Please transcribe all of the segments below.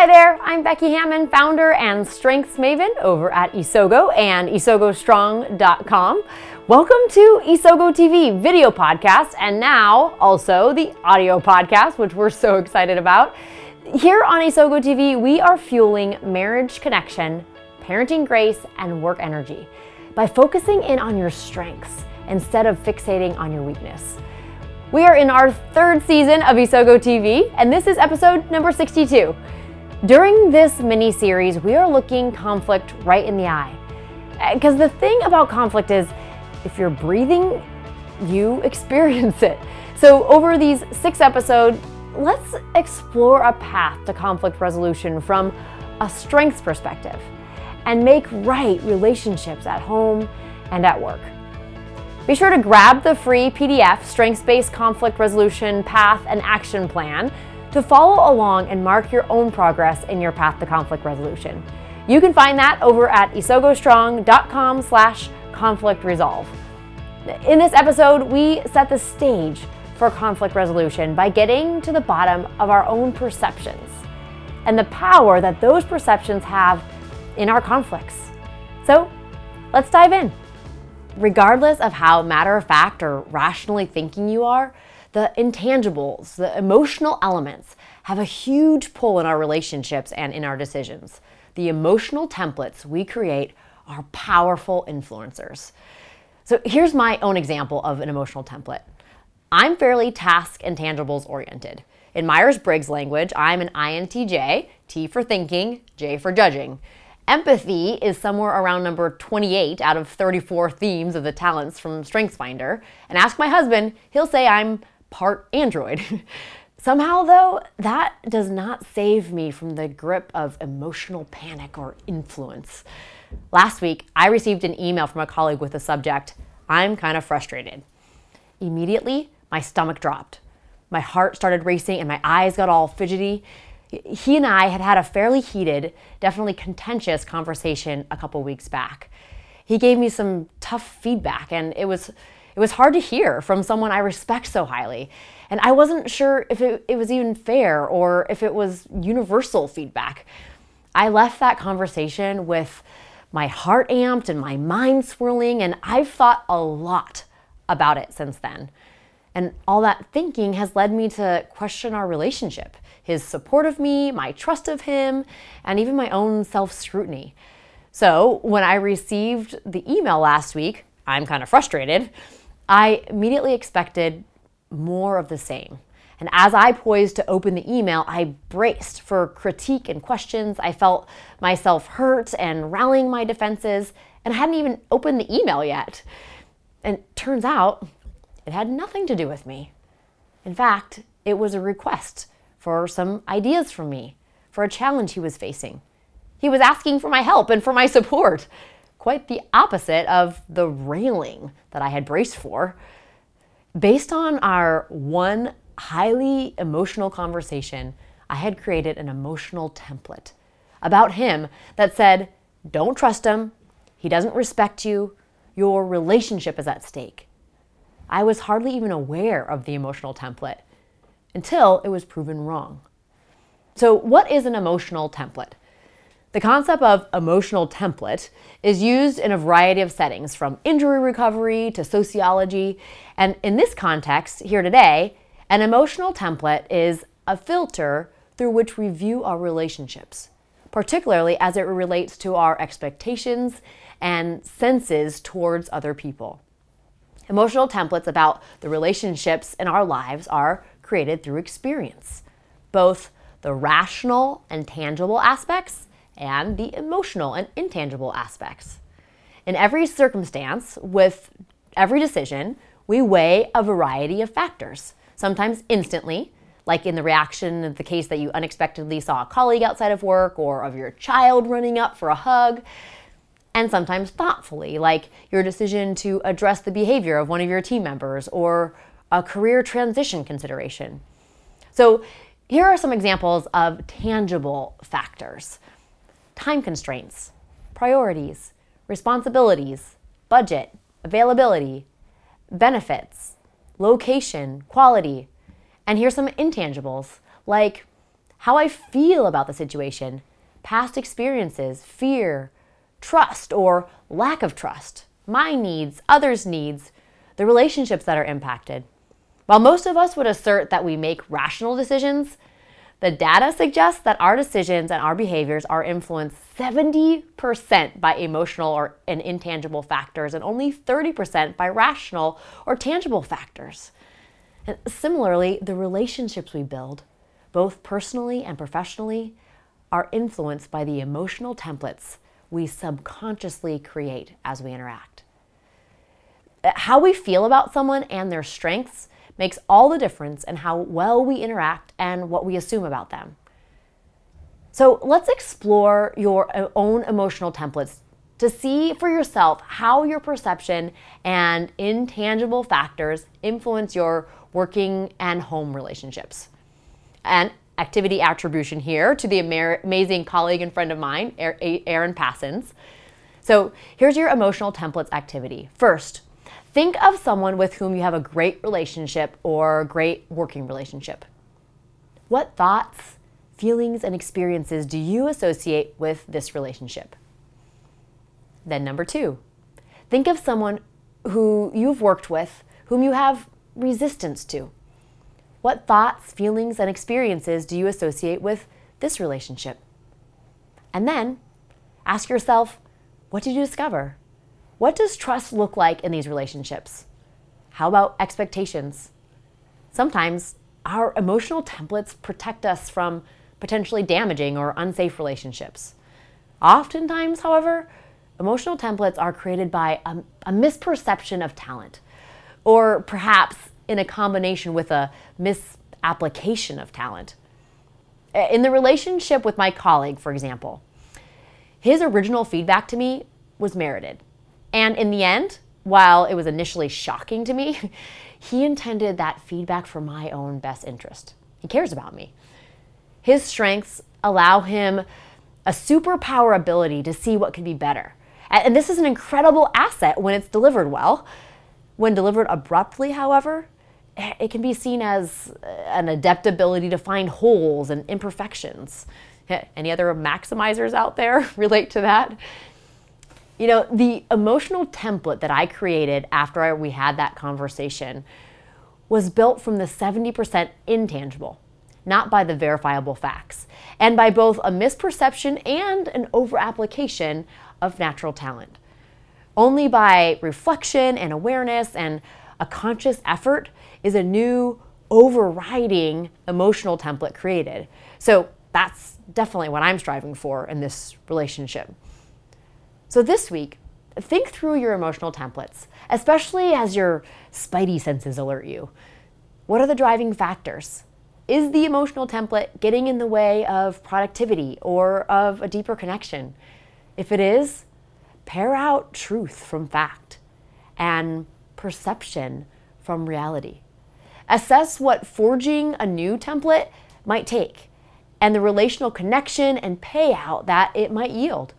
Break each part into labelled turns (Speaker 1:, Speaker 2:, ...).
Speaker 1: Hi there, I'm Becky Hammond, founder and strengths maven over at Isogo and isogostrong.com. Welcome to Isogo TV video podcast and now also the audio podcast, which we're so excited about. Here on Isogo TV, we are fueling marriage connection, parenting grace, and work energy by focusing in on your strengths instead of fixating on your weakness. We are in our third season of Isogo TV, and this is episode number 62. During this mini series, we are looking conflict right in the eye. Uh, because the thing about conflict is, if you're breathing, you experience it. So, over these six episodes, let's explore a path to conflict resolution from a strengths perspective and make right relationships at home and at work. Be sure to grab the free PDF Strengths Based Conflict Resolution Path and Action Plan to follow along and mark your own progress in your path to conflict resolution. You can find that over at isogostrong.com slash conflict resolve. In this episode, we set the stage for conflict resolution by getting to the bottom of our own perceptions and the power that those perceptions have in our conflicts. So let's dive in. Regardless of how matter of fact or rationally thinking you are, the intangibles, the emotional elements, have a huge pull in our relationships and in our decisions. The emotional templates we create are powerful influencers. So here's my own example of an emotional template. I'm fairly task and tangibles oriented. In Myers Briggs language, I'm an INTJ, T for thinking, J for judging. Empathy is somewhere around number 28 out of 34 themes of the talents from StrengthsFinder. And ask my husband, he'll say I'm part android. Somehow, though, that does not save me from the grip of emotional panic or influence. Last week, I received an email from a colleague with the subject, I'm kind of frustrated. Immediately, my stomach dropped. My heart started racing and my eyes got all fidgety. He and I had had a fairly heated, definitely contentious conversation a couple weeks back. He gave me some tough feedback and it was it was hard to hear from someone I respect so highly. And I wasn't sure if it, it was even fair or if it was universal feedback. I left that conversation with my heart amped and my mind swirling, and I've thought a lot about it since then. And all that thinking has led me to question our relationship his support of me, my trust of him, and even my own self scrutiny. So when I received the email last week, I'm kind of frustrated. I immediately expected more of the same. And as I poised to open the email, I braced for critique and questions. I felt myself hurt and rallying my defenses, and I hadn't even opened the email yet. And turns out it had nothing to do with me. In fact, it was a request for some ideas from me for a challenge he was facing. He was asking for my help and for my support quite the opposite of the railing that I had braced for. Based on our one highly emotional conversation, I had created an emotional template about him that said, Don't trust him. He doesn't respect you. Your relationship is at stake. I was hardly even aware of the emotional template until it was proven wrong. So, what is an emotional template? The concept of emotional template is used in a variety of settings, from injury recovery to sociology. And in this context, here today, an emotional template is a filter through which we view our relationships, particularly as it relates to our expectations and senses towards other people. Emotional templates about the relationships in our lives are created through experience, both the rational and tangible aspects and the emotional and intangible aspects. In every circumstance, with every decision, we weigh a variety of factors, sometimes instantly, like in the reaction of the case that you unexpectedly saw a colleague outside of work or of your child running up for a hug, and sometimes thoughtfully, like your decision to address the behavior of one of your team members or a career transition consideration. So, here are some examples of tangible factors time constraints, priorities, responsibilities, budget, availability, benefits, location, quality. And here's some intangibles like how I feel about the situation, past experiences, fear, trust or lack of trust, my needs, others' needs, the relationships that are impacted. While most of us would assert that we make rational decisions, the data suggests that our decisions and our behaviors are influenced 70% by emotional or and intangible factors and only 30% by rational or tangible factors. And similarly, the relationships we build, both personally and professionally, are influenced by the emotional templates we subconsciously create as we interact. How we feel about someone and their strengths makes all the difference in how well we interact and what we assume about them. So let's explore your uh, own emotional templates to see for yourself how your perception and intangible factors influence your working and home relationships. And activity attribution here to the amazing colleague and friend of mine, er-, Aaron Passons. So here's your emotional templates activity. First, think of someone with whom you have a great relationship or great working relationship. What thoughts, feelings, and experiences do you associate with this relationship? Then, number two, think of someone who you've worked with whom you have resistance to. What thoughts, feelings, and experiences do you associate with this relationship? And then ask yourself, what did you discover? What does trust look like in these relationships? How about expectations? Sometimes our emotional templates protect us from potentially damaging or unsafe relationships. Oftentimes, however, emotional templates are created by a, a, misperception of talent, or perhaps in a combination with a misapplication of talent. In the relationship with my colleague, for example, his original feedback to me was merited. And in the end, while it was initially shocking to me, he intended that feedback for my own best interest. He cares about me. His strengths allow him a superpower ability to see what could be better. And this is an incredible asset when it's delivered well. When delivered abruptly, however, eh, it can be seen as eh, an adept ability to find holes and imperfections. Eh, any other maximizers out there relate to that? You know, the emotional template that I created after we had that conversation was built from the 70% intangible, not by the verifiable facts, and by both a misperception and an overapplication of natural talent. Only by reflection and awareness and a conscious effort is a new overriding emotional template created. So that's definitely what I'm striving for in this relationship. So this week, think through your emotional templates, especially as your spidey senses alert you. What are the driving factors? Is the emotional template getting in the way of productivity or of a deeper connection? If it is, pair out truth from fact and perception from reality. Assess what forging a new template might take and the relational connection and payout that it might yield.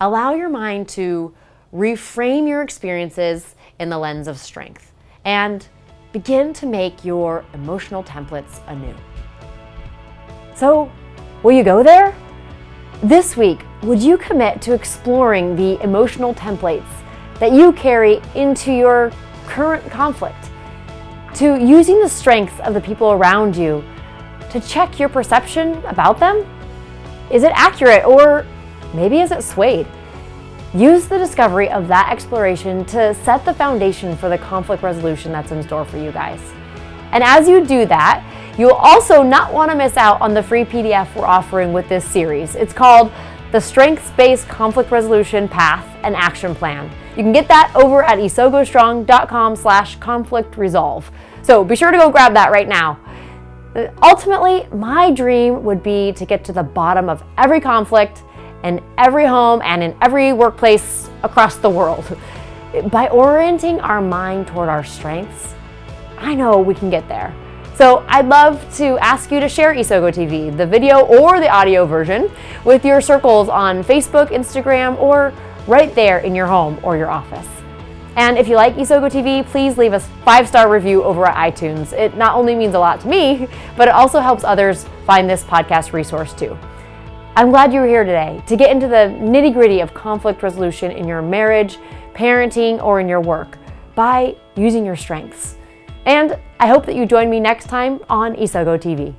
Speaker 1: Allow your mind to reframe your experiences in the lens of strength and begin to make your emotional templates anew. So, will you go there? This week, would you commit to exploring the emotional templates that you carry into your current conflict? To using the strengths of the people around you to check your perception about them? Is it accurate or Maybe is it swayed? Use the discovery of that exploration to set the foundation for the conflict resolution that's in store for you guys. And as you do that, you'll also not want to miss out on the free PDF we're offering with this series. It's called the Strengths Based Conflict Resolution Path and Action Plan. You can get that over at isogostrong.com slash conflict resolve. So be sure to go grab that right now. Ultimately, my dream would be to get to the bottom of every conflict in every home and in every workplace across the world. By orienting our mind toward our strengths, I know we can get there. So I'd love to ask you to share Isogo TV, the video or the audio version, with your circles on Facebook, Instagram, or right there in your home or your office. And if you like Isogo TV, please leave us five star review over at iTunes. It not only means a lot to me, but it also helps others find this podcast resource too. I'm glad you were here today to get into the nitty gritty of conflict resolution in your marriage, parenting, or in your work by using your strengths. And I hope that you join me next time on Isogo TV.